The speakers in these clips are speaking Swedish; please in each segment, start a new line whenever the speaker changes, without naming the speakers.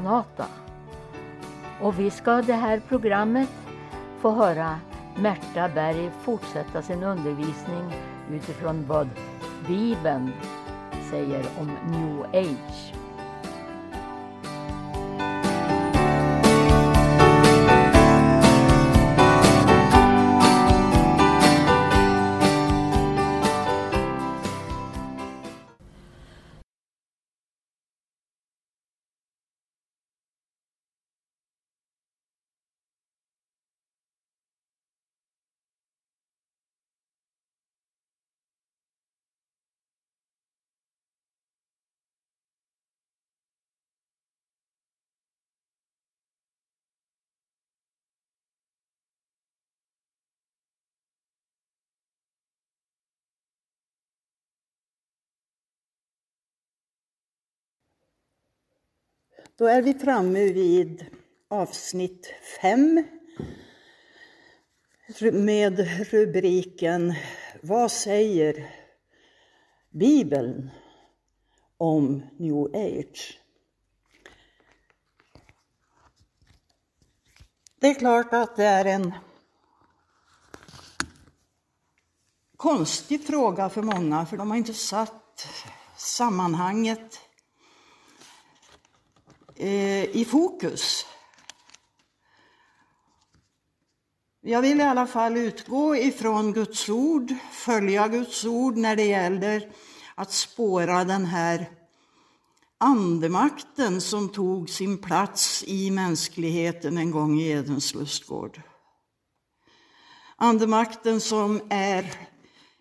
Maranata. Och vi ska det här programmet få höra Märta Berg fortsätta sin undervisning utifrån vad Bibeln säger om New Age.
Då är vi framme vid avsnitt 5 med rubriken Vad säger Bibeln om New Age? Det är klart att det är en konstig fråga för många, för de har inte satt sammanhanget Eh, i fokus. Jag vill i alla fall utgå ifrån Guds ord, följa Guds ord när det gäller att spåra den här andemakten som tog sin plats i mänskligheten en gång i Edens lustgård. Andemakten som är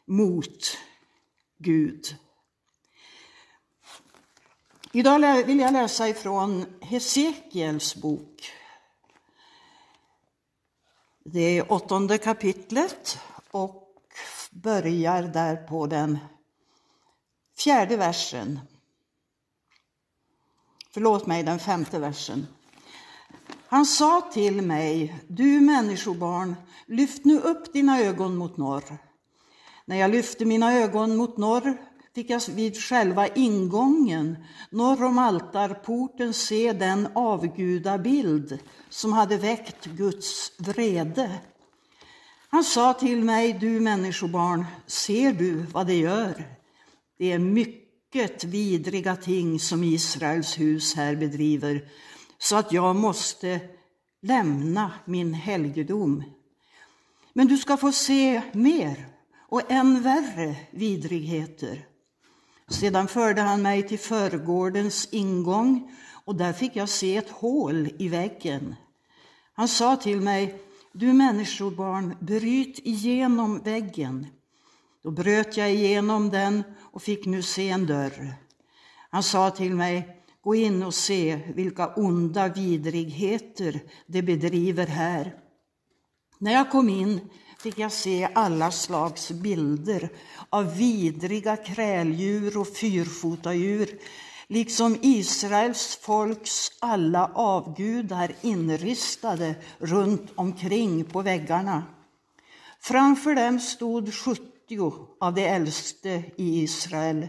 mot Gud. Idag vill jag läsa ifrån Hesekiels bok. Det är åttonde kapitlet och börjar där på den fjärde versen. Förlåt mig, den femte versen. Han sa till mig, du människobarn, lyft nu upp dina ögon mot norr. När jag lyfte mina ögon mot norr fick jag vid själva ingången norr om altarporten se den avgudabild som hade väckt Guds vrede. Han sa till mig, du människobarn, ser du vad det gör? Det är mycket vidriga ting som Israels hus här bedriver, så att jag måste lämna min helgedom. Men du ska få se mer och än värre vidrigheter. Sedan förde han mig till förgårdens ingång och där fick jag se ett hål i väggen. Han sa till mig, du människobarn, bryt igenom väggen. Då bröt jag igenom den och fick nu se en dörr. Han sa till mig, gå in och se vilka onda vidrigheter de bedriver här. När jag kom in fick jag se alla slags bilder av vidriga kräldjur och fyrfotadjur, liksom Israels folks alla avgudar inristade runt omkring på väggarna. Framför dem stod 70 av de äldste i Israel,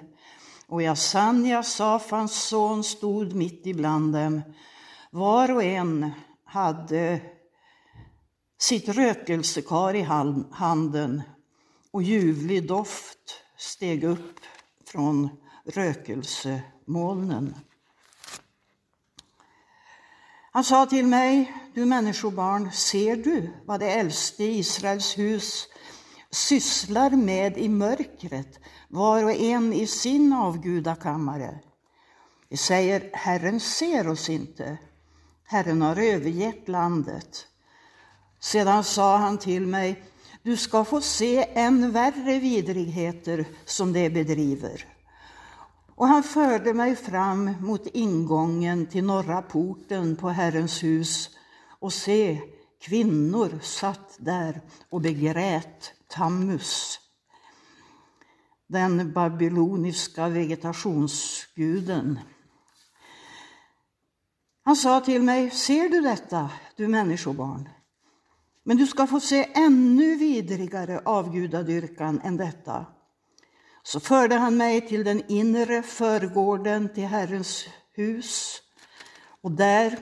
och Jasanja, Safans son, stod mitt ibland dem. Var och en hade sitt rökelsekar i handen och ljuvlig doft steg upp från rökelsemolnen. Han sa till mig, du människobarn, ser du vad det äldste i Israels hus sysslar med i mörkret, var och en i sin avgudakammare? De säger, Herren ser oss inte, Herren har övergett landet. Sedan sa han till mig, du ska få se än värre vidrigheter som de bedriver. Och han förde mig fram mot ingången till norra porten på Herrens hus och se, kvinnor satt där och begrät Tammus, den babyloniska vegetationsguden. Han sa till mig, ser du detta, du människobarn? Men du ska få se ännu vidrigare avgudadyrkan än detta. Så förde han mig till den inre förgården till Herrens hus. Och där,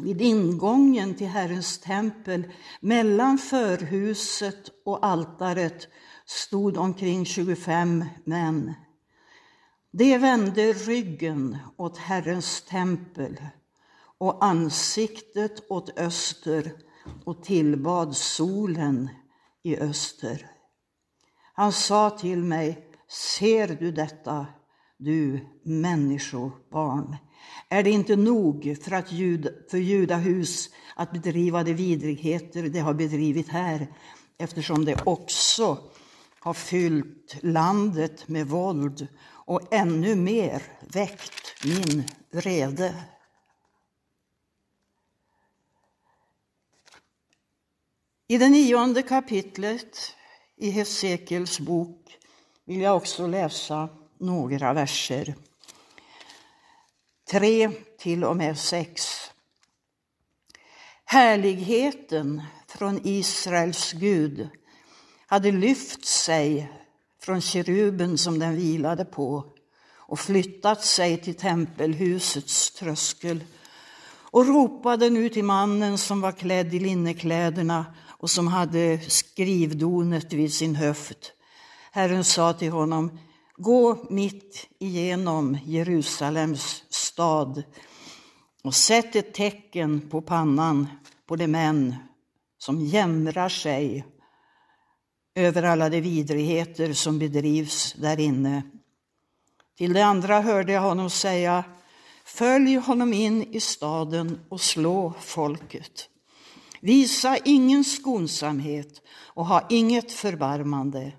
vid ingången till Herrens tempel, mellan förhuset och altaret, stod omkring 25 män. De vände ryggen åt Herrens tempel och ansiktet åt öster och tillbad solen i öster. Han sa till mig, ser du detta, du människobarn? Är det inte nog för, att jud, för judahus att bedriva de vidrigheter de har bedrivit här, eftersom det också har fyllt landet med våld och ännu mer väckt min vrede? I det nionde kapitlet i Hesekiels bok vill jag också läsa några verser. Tre till och med sex. Härligheten från Israels Gud hade lyft sig från keruben som den vilade på och flyttat sig till tempelhusets tröskel och ropade nu till mannen som var klädd i linnekläderna och som hade skrivdonet vid sin höft. Herren sa till honom, gå mitt igenom Jerusalems stad och sätt ett tecken på pannan på de män som jämrar sig över alla de vidrigheter som bedrivs där inne. Till de andra hörde jag honom säga, följ honom in i staden och slå folket. Visa ingen skonsamhet och ha inget förbarmande.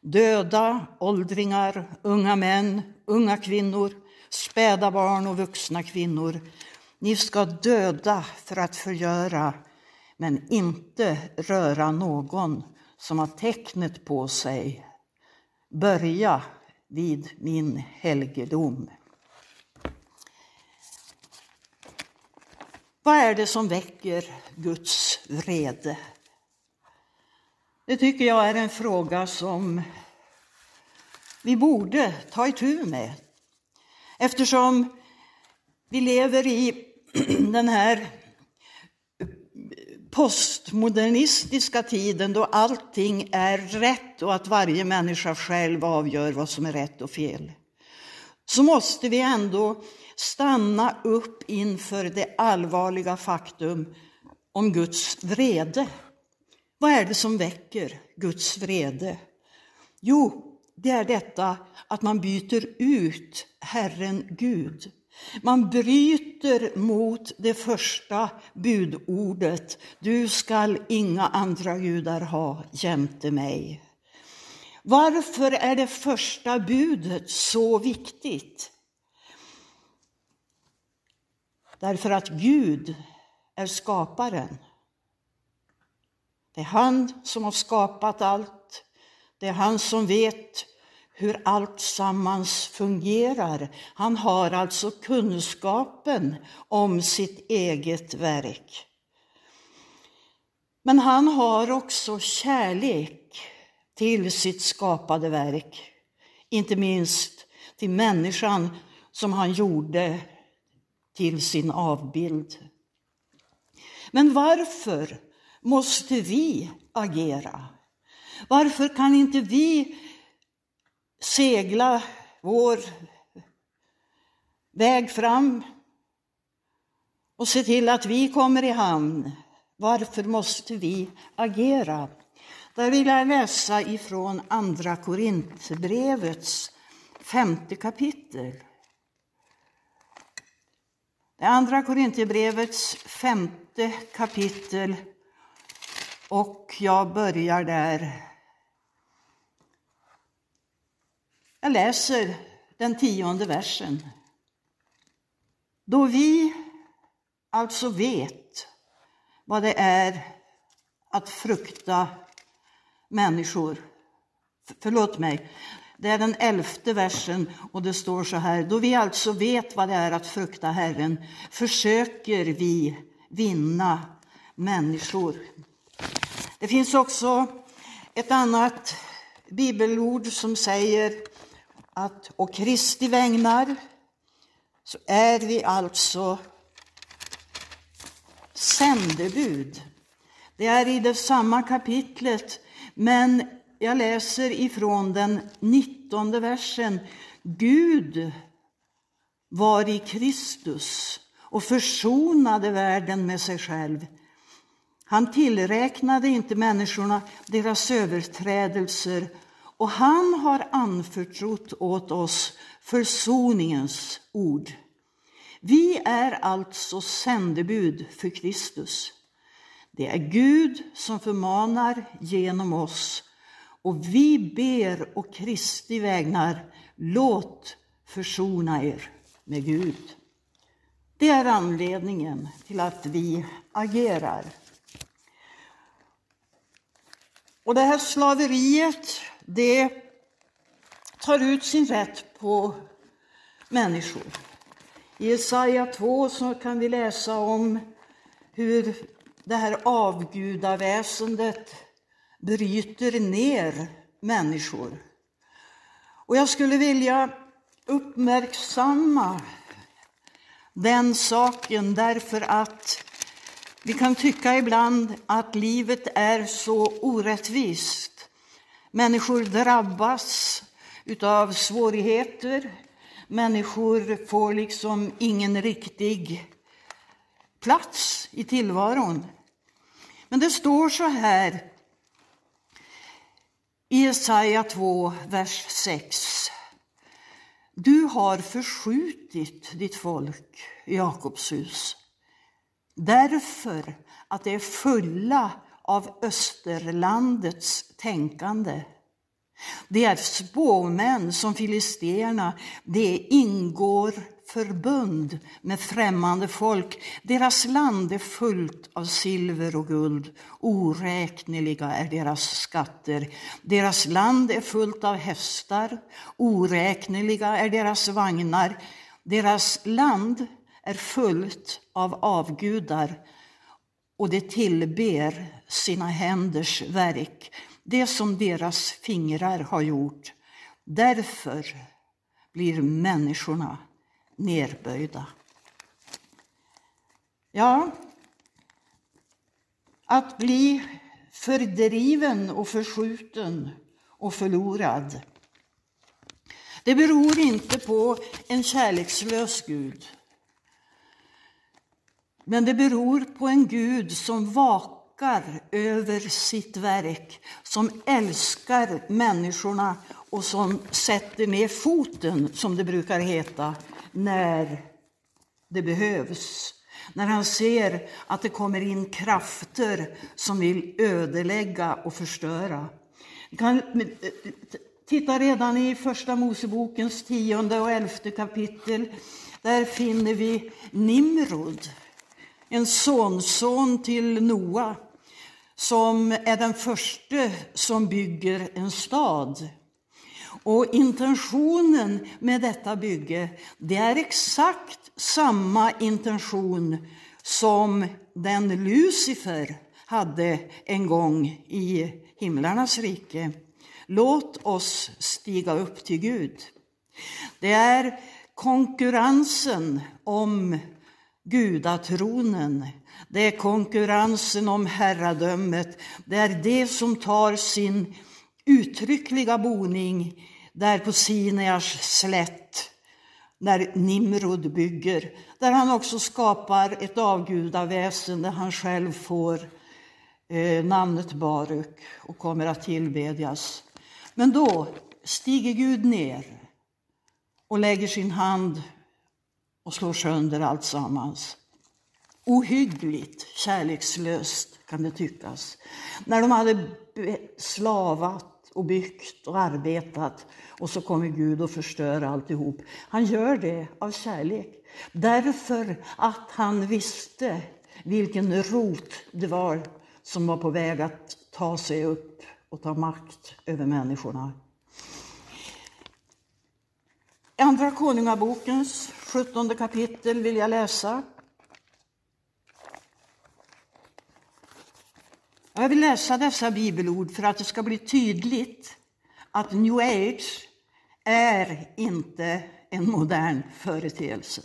Döda åldringar, unga män, unga kvinnor, späda barn och vuxna kvinnor. Ni ska döda för att förgöra, men inte röra någon som har tecknet på sig. Börja vid min helgedom. Vad är det som väcker Guds vrede? Det tycker jag är en fråga som vi borde ta itu med. Eftersom vi lever i den här postmodernistiska tiden då allting är rätt och att varje människa själv avgör vad som är rätt och fel. Så måste vi ändå stanna upp inför det allvarliga faktum om Guds vrede. Vad är det som väcker Guds vrede? Jo, det är detta att man byter ut Herren Gud. Man bryter mot det första budordet. Du skall inga andra gudar ha jämte mig. Varför är det första budet så viktigt? Därför att Gud är skaparen. Det är han som har skapat allt. Det är han som vet hur allt sammans fungerar. Han har alltså kunskapen om sitt eget verk. Men han har också kärlek till sitt skapade verk. Inte minst till människan som han gjorde till sin avbild. Men varför måste vi agera? Varför kan inte vi segla vår väg fram och se till att vi kommer i hamn? Varför måste vi agera? Där vill jag läsa ifrån Andra Korintierbrevets femte kapitel. Det andra Korintierbrevets femte kapitel och jag börjar där. Jag läser den tionde versen. Då vi alltså vet vad det är att frukta människor. Förlåt mig, det är den elfte versen och det står så här. Då vi alltså vet vad det är att frukta Herren försöker vi vinna människor. Det finns också ett annat bibelord som säger att å Kristi vägnar så är vi alltså sändebud. Det är i det samma kapitlet, men jag läser ifrån den nittonde versen. Gud var i Kristus och försonade världen med sig själv. Han tillräknade inte människorna deras överträdelser och han har anförtrott åt oss försoningens ord. Vi är alltså sändebud för Kristus. Det är Gud som förmanar genom oss och vi ber och Kristi vägnar, låt försona er med Gud. Det är anledningen till att vi agerar. Och det här slaveriet, det tar ut sin rätt på människor. I Jesaja 2 så kan vi läsa om hur det här avgudaväsendet bryter ner människor. Och jag skulle vilja uppmärksamma den saken därför att vi kan tycka ibland att livet är så orättvist. Människor drabbas utav svårigheter. Människor får liksom ingen riktig plats i tillvaron. Men det står så här i Jesaja 2, vers 6. Du har förskjutit ditt folk, Jakobs hus, därför att det är fulla av Österlandets tänkande. Det är spåmän som filisterna, det ingår förbund med främmande folk. Deras land är fullt av silver och guld. Oräkneliga är deras skatter. Deras land är fullt av hästar. Oräkneliga är deras vagnar. Deras land är fullt av avgudar och det tillber sina händers verk, det som deras fingrar har gjort. Därför blir människorna nerböjda. Ja, att bli fördriven och förskjuten och förlorad. Det beror inte på en kärlekslös Gud. Men det beror på en Gud som vakar över sitt verk, som älskar människorna och som sätter ner foten, som det brukar heta, när det behövs. När han ser att det kommer in krafter som vill ödelägga och förstöra. Kan eh, titta redan i Första Mosebokens tionde och elfte kapitel. Där finner vi Nimrod, en sonson till Noa som är den första som bygger en stad. Och intentionen med detta bygge, det är exakt samma intention som den Lucifer hade en gång i himlarnas rike. Låt oss stiga upp till Gud. Det är konkurrensen om gudatronen. Det är konkurrensen om herradömet. Det är det som tar sin uttryckliga boning där på Sinears slätt, när Nimrod bygger, där han också skapar ett avgudaväsen där han själv får eh, namnet Baruk och kommer att tillbedjas. Men då stiger Gud ner och lägger sin hand och slår sönder allt sammans. Ohyggligt kärlekslöst kan det tyckas. När de hade slavat och byggt och arbetat och så kommer Gud och förstör alltihop. Han gör det av kärlek, därför att han visste vilken rot det var som var på väg att ta sig upp och ta makt över människorna. Andra Konungabokens 17 kapitel vill jag läsa Jag vill läsa dessa bibelord för att det ska bli tydligt att new age är inte en modern företeelse.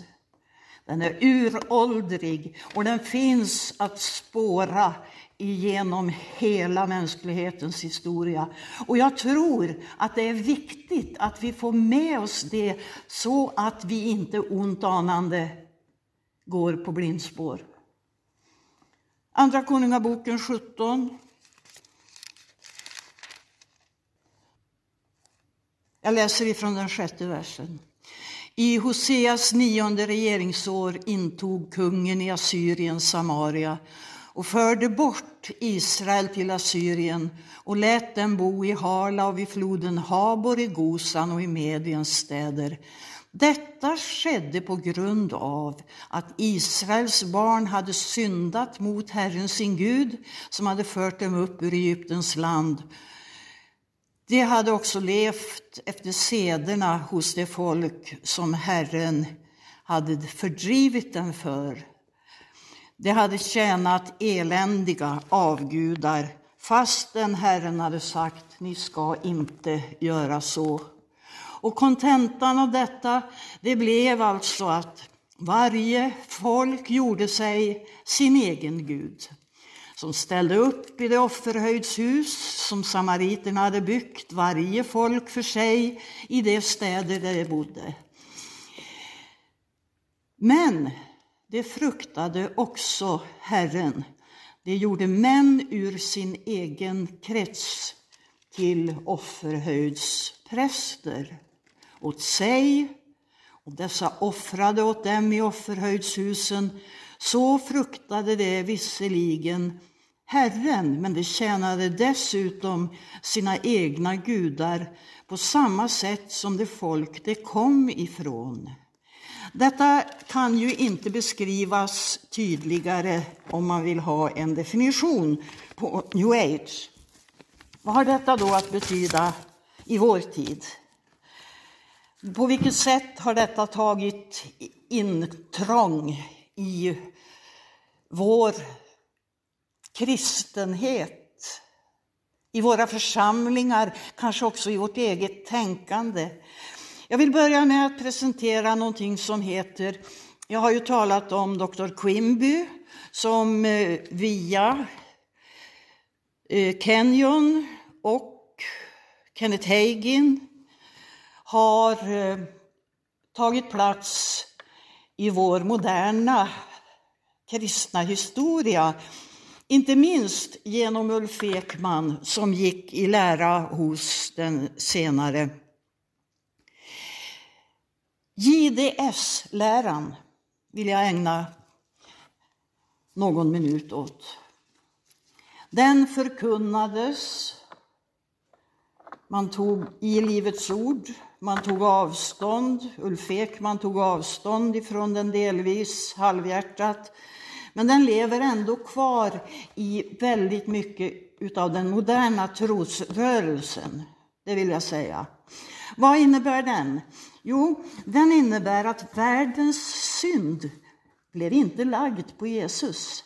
Den är uråldrig och den finns att spåra genom hela mänsklighetens historia. Och jag tror att det är viktigt att vi får med oss det så att vi inte ont anande går på blindspår. Andra Konungaboken 17. Jag läser ifrån den sjätte versen. I Hoseas nionde regeringsår intog kungen i Assyrien Samaria och förde bort Israel till Assyrien och lät dem bo i Harla och vid floden Habor i Gosan och i Mediens städer. Detta skedde på grund av att Israels barn hade syndat mot Herren sin Gud som hade fört dem upp ur Egyptens land. De hade också levt efter sederna hos det folk som Herren hade fördrivit dem för. De hade tjänat eländiga avgudar fastän Herren hade sagt, ni ska inte göra så. Och kontentan av detta, det blev alltså att varje folk gjorde sig sin egen gud som ställde upp i det offerhöjdshus som samariterna hade byggt, varje folk för sig i de städer där de bodde. Men de fruktade också Herren. De gjorde män ur sin egen krets till offerhöjdspräster åt sig och dessa offrade åt dem i offerhöjdshusen. Så fruktade de visserligen Herren, men de tjänade dessutom sina egna gudar på samma sätt som det folk de kom ifrån. Detta kan ju inte beskrivas tydligare om man vill ha en definition på new age. Vad har detta då att betyda i vår tid? På vilket sätt har detta tagit intrång i vår kristenhet, i våra församlingar, kanske också i vårt eget tänkande? Jag vill börja med att presentera någonting som heter, jag har ju talat om Dr. Quimby som eh, via eh, Kenyon och Kenneth Hagin har eh, tagit plats i vår moderna kristna historia. Inte minst genom Ulf Ekman som gick i lära hos den senare. JDS-läran vill jag ägna någon minut åt. Den förkunnades, man tog i Livets ord, man tog avstånd, Ulf Ekman tog avstånd ifrån den delvis halvhjärtat, men den lever ändå kvar i väldigt mycket av den moderna trosrörelsen, det vill jag säga. Vad innebär den? Jo, den innebär att världens synd blev inte lagd på Jesus.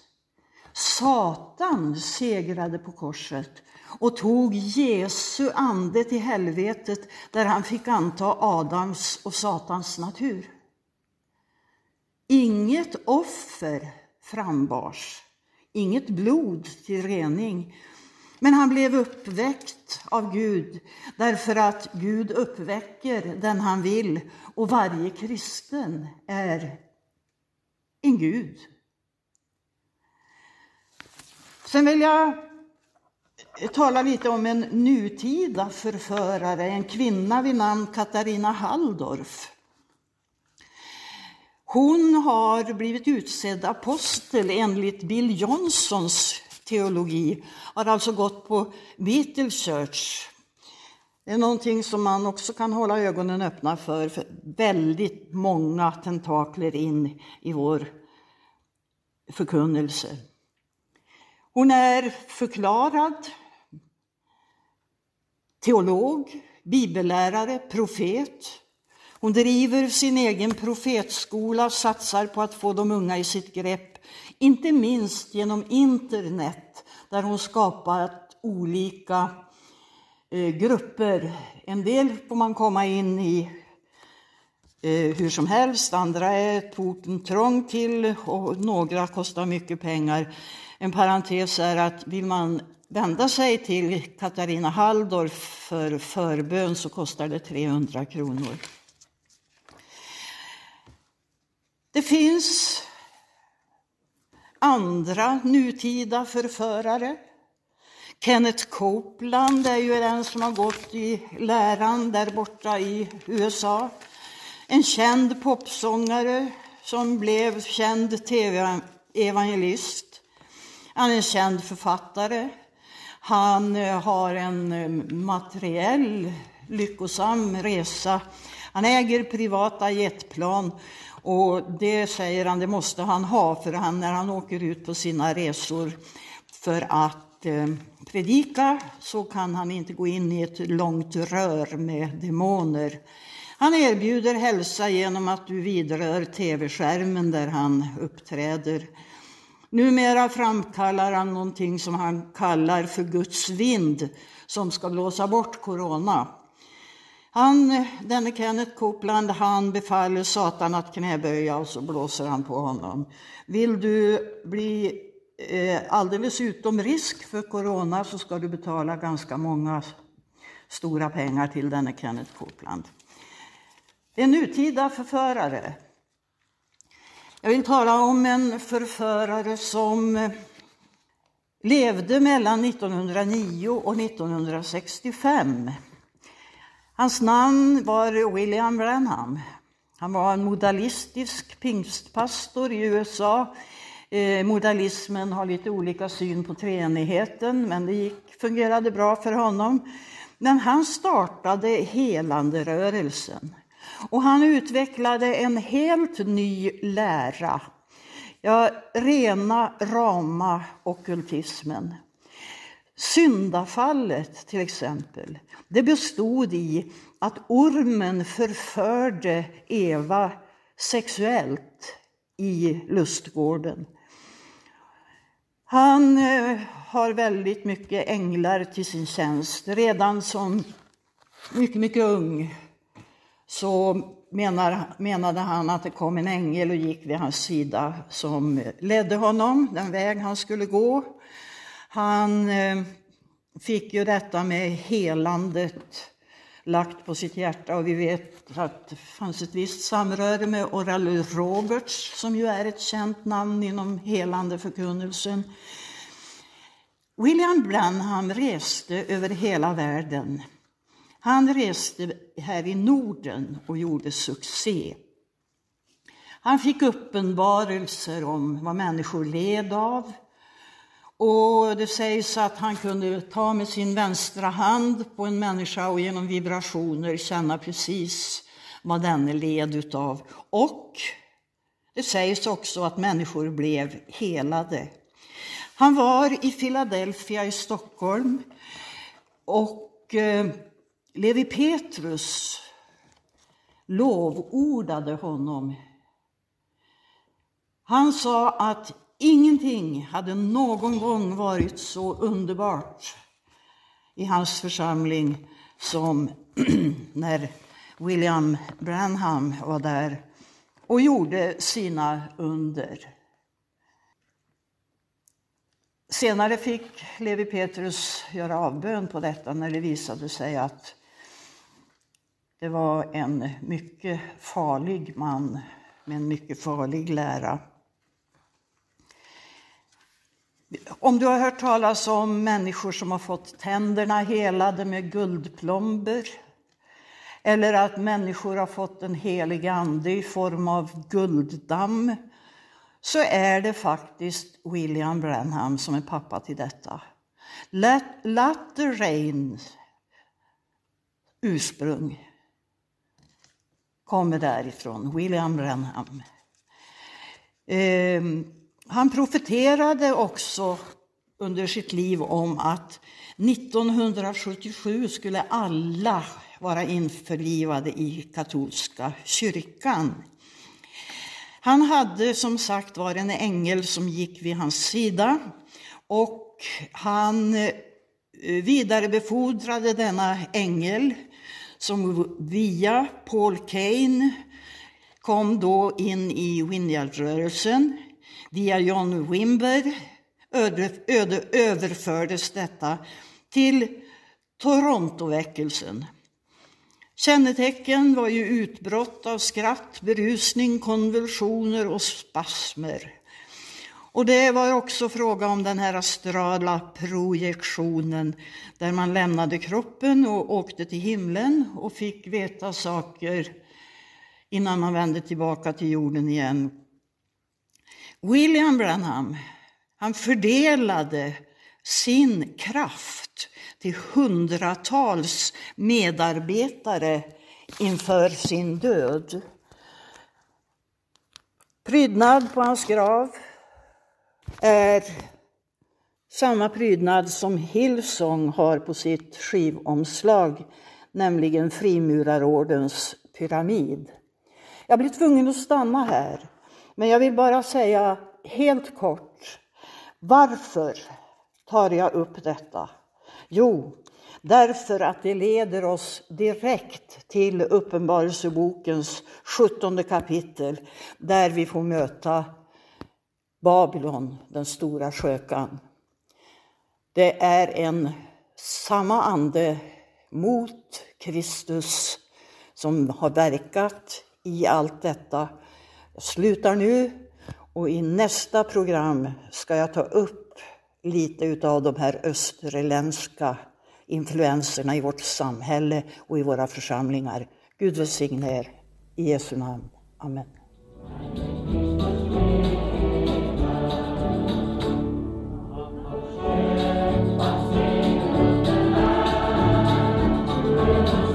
Satan segrade på korset och tog Jesu ande till helvetet där han fick anta Adams och Satans natur. Inget offer frambars, inget blod till rening. Men han blev uppväckt av Gud därför att Gud uppväcker den han vill och varje kristen är en Gud. Sen vill jag tala lite om en nutida förförare, en kvinna vid namn Katarina Halldorf. Hon har blivit utsedd apostel enligt Bill Johnsons teologi, har alltså gått på Beatle Church. Det är någonting som man också kan hålla ögonen öppna för, för väldigt många tentakler in i vår förkunnelse. Hon är förklarad teolog, bibellärare, profet. Hon driver sin egen profetskola, satsar på att få de unga i sitt grepp, inte minst genom internet där hon skapat olika eh, grupper. En del får man komma in i eh, hur som helst. Andra är porten trång till och några kostar mycket pengar. En parentes är att vill man vända sig till Katarina Halldorf för förbön så kostar det 300 kronor. Det finns andra nutida förförare. Kenneth Copeland är ju den som har gått i läran där borta i USA. En känd popsångare som blev känd tv-evangelist. Han är en känd författare. Han eh, har en eh, materiell lyckosam resa. Han äger privata jetplan och det säger han, det måste han ha för han, när han åker ut på sina resor för att eh, predika så kan han inte gå in i ett långt rör med demoner. Han erbjuder hälsa genom att du vidrör tv-skärmen där han uppträder. Numera framkallar han någonting som han kallar för Guds vind som ska blåsa bort corona. Han, denne Kenneth Copeland, han befaller Satan att knäböja och så blåser han på honom. Vill du bli eh, alldeles utom risk för corona så ska du betala ganska många stora pengar till denne Kenneth Copeland. En nutida förförare. Jag vill tala om en förförare som eh, levde mellan 1909 och 1965. Hans namn var William Branham. Han var en modalistisk pingstpastor i USA. Eh, modalismen har lite olika syn på treenigheten, men det gick, fungerade bra för honom. Men han startade helanderörelsen och han utvecklade en helt ny lära. Ja, rena rama okultismen. Syndafallet till exempel, det bestod i att ormen förförde Eva sexuellt i lustgården. Han eh, har väldigt mycket änglar till sin tjänst. Redan som mycket, mycket ung så menar, menade han att det kom en ängel och gick vid hans sida som ledde honom den väg han skulle gå. Han eh, fick ju detta med helandet lagt på sitt hjärta och vi vet att det fanns ett visst samröre med Oral Roberts som ju är ett känt namn inom helande förkunnelsen. William Branham reste över hela världen. Han reste här i Norden och gjorde succé. Han fick uppenbarelser om vad människor led av, och det sägs att han kunde ta med sin vänstra hand på en människa och genom vibrationer känna precis vad denne led utav. Och det sägs också att människor blev helade. Han var i Philadelphia i Stockholm och eh, Levi Petrus lovordade honom. Han sa att Ingenting hade någon gång varit så underbart i hans församling som när William Branham var där och gjorde sina under. Senare fick Levi Petrus göra avbön på detta när det visade sig att det var en mycket farlig man med en mycket farlig lära. Om du har hört talas om människor som har fått tänderna helade med guldplomber eller att människor har fått en helig ande i form av gulddamm så är det faktiskt William Branham som är pappa till detta. Latter Rain ursprung kommer därifrån, William Branham. Ehm, han profeterade också under sitt liv om att 1977 skulle alla vara införlivade i katolska kyrkan. Han hade som sagt var en ängel som gick vid hans sida och han eh, vidarebefordrade denna ängel som via Paul Kane kom då in i Vineyardrörelsen. Via John Wimber öde, öde, överfördes detta till Torontoväckelsen. Kännetecken var ju utbrott av skratt, berusning, konvulsioner och spasmer. Och det var också fråga om den här astrala projektionen där man lämnade kroppen och åkte till himlen och fick veta saker innan man vände tillbaka till jorden igen. William Branham, han fördelade sin kraft till hundratals medarbetare inför sin död. Prydnad på hans grav är samma prydnad som Hillsong har på sitt skivomslag, nämligen Frimurarordens pyramid. Jag blir tvungen att stanna här, men jag vill bara säga helt kort varför tar jag upp detta? Jo, därför att det leder oss direkt till Uppenbarelsebokens sjuttonde kapitel där vi får möta Babylon, den stora skökan. Det är en samma ande mot Kristus som har verkat i allt detta. Jag slutar nu och i nästa program ska jag ta upp lite av de här österländska influenserna i vårt samhälle och i våra församlingar. Gud välsigne er. I Jesu namn. Amen.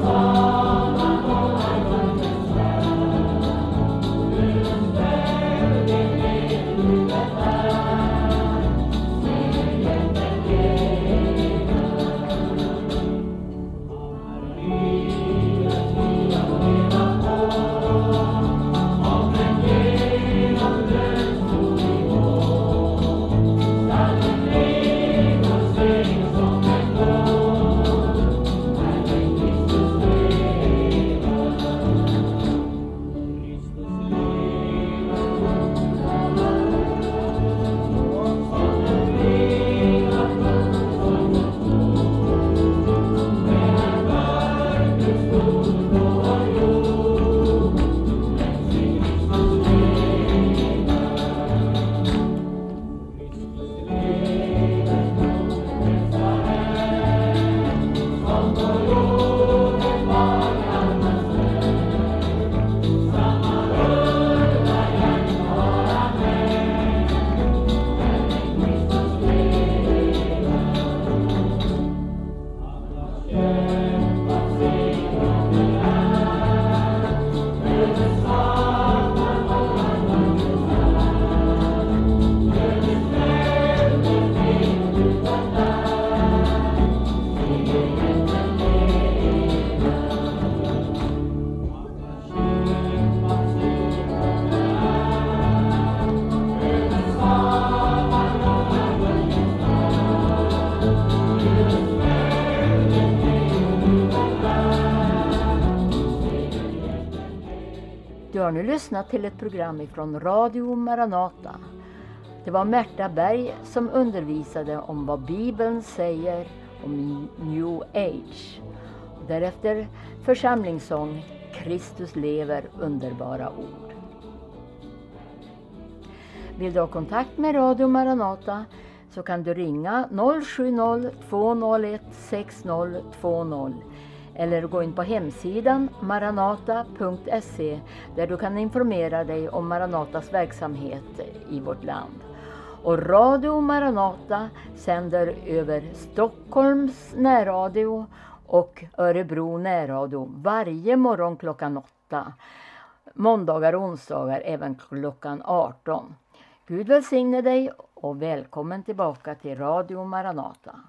Har lyssnat till ett program ifrån Radio Maranata. Det var Märta Berg som undervisade om vad Bibeln säger om New Age. Därefter församlingssång Kristus lever underbara ord. Vill du ha kontakt med Radio Maranata så kan du ringa 070-201 6020 eller gå in på hemsidan maranata.se där du kan informera dig om Maranatas verksamhet i vårt land. Och Radio Maranata sänder över Stockholms närradio och Örebro närradio varje morgon klockan 8. Måndagar och onsdagar även klockan 18. Gud välsigne dig och välkommen tillbaka till Radio Maranata.